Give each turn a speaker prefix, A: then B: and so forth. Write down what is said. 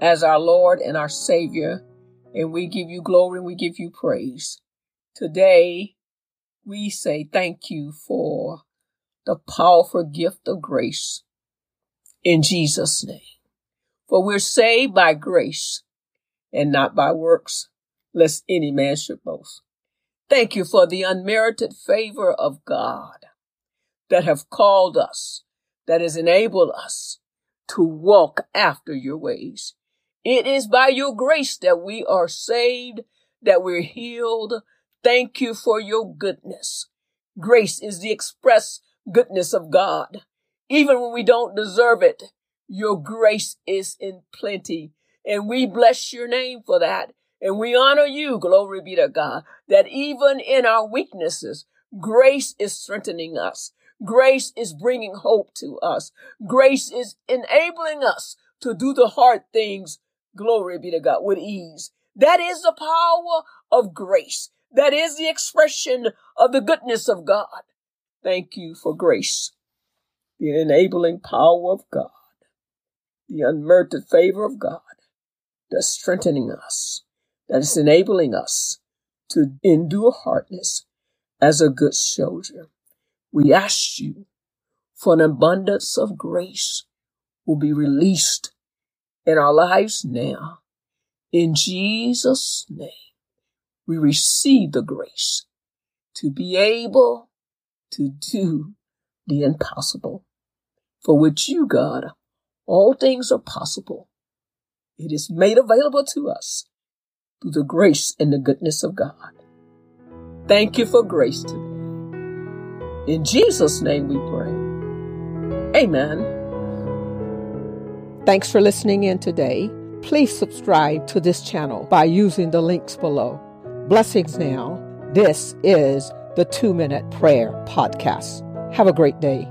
A: as our Lord and our Savior, and we give you glory and we give you praise. Today, we say thank you for the powerful gift of grace in Jesus' name. For we're saved by grace and not by works, lest any man should boast. Thank you for the unmerited favor of God that have called us, that has enabled us to walk after your ways. It is by your grace that we are saved, that we're healed. Thank you for your goodness. Grace is the express goodness of God. Even when we don't deserve it, your grace is in plenty. And we bless your name for that. And we honor you, glory be to God, that even in our weaknesses, grace is strengthening us. Grace is bringing hope to us. Grace is enabling us to do the hard things Glory be to God with ease. That is the power of grace. That is the expression of the goodness of God. Thank you for grace, the enabling power of God, the unmerited favor of God that's strengthening us, that is enabling us to endure hardness as a good soldier. We ask you for an abundance of grace will be released in our lives now. In Jesus' name, we receive the grace to be able to do the impossible. For with you, God, all things are possible. It is made available to us through the grace and the goodness of God. Thank you for grace today. In Jesus' name we pray. Amen.
B: Thanks for listening in today. Please subscribe to this channel by using the links below. Blessings now. This is the Two Minute Prayer Podcast. Have a great day.